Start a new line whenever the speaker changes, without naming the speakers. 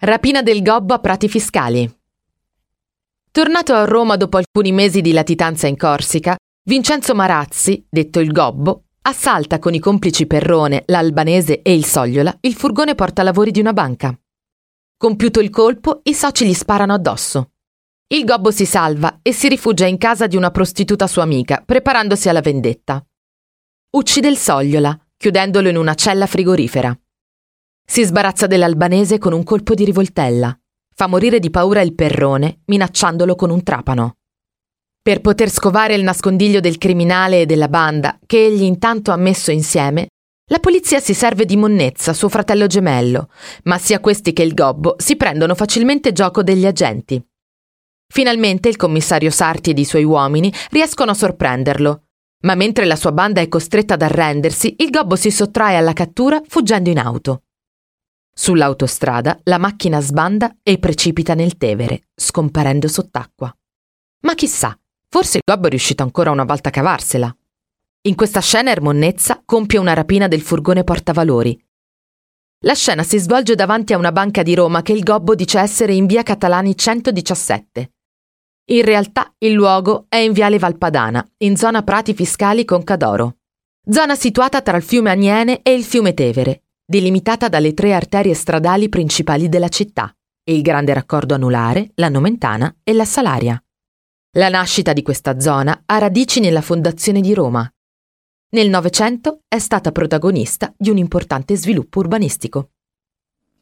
Rapina del gobbo a Prati Fiscali. Tornato a Roma dopo alcuni mesi di latitanza in Corsica, Vincenzo Marazzi, detto il gobbo, assalta con i complici Perrone, l'albanese e il Sogliola il furgone portalavori di una banca. Compiuto il colpo, i soci gli sparano addosso. Il gobbo si salva e si rifugia in casa di una prostituta sua amica, preparandosi alla vendetta. Uccide il Sogliola, chiudendolo in una cella frigorifera. Si sbarazza dell'albanese con un colpo di rivoltella. Fa morire di paura il perrone, minacciandolo con un trapano. Per poter scovare il nascondiglio del criminale e della banda, che egli intanto ha messo insieme, la polizia si serve di Monnezza, suo fratello gemello, ma sia questi che il gobbo si prendono facilmente gioco degli agenti. Finalmente il commissario Sarti ed i suoi uomini riescono a sorprenderlo, ma mentre la sua banda è costretta ad arrendersi, il gobbo si sottrae alla cattura fuggendo in auto. Sull'autostrada la macchina sbanda e precipita nel Tevere, scomparendo sott'acqua. Ma chissà, forse il gobbo è riuscito ancora una volta a cavarsela. In questa scena Ermonnezza compie una rapina del furgone portavalori. La scena si svolge davanti a una banca di Roma che il gobbo dice essere in via Catalani 117. In realtà il luogo è in viale Valpadana, in zona Prati Fiscali con Cadoro. Zona situata tra il fiume Aniene e il fiume Tevere, delimitata dalle tre arterie stradali principali della città, il Grande Raccordo Anulare, la Nomentana e la Salaria. La nascita di questa zona ha radici nella fondazione di Roma. Nel Novecento è stata protagonista di un importante sviluppo urbanistico.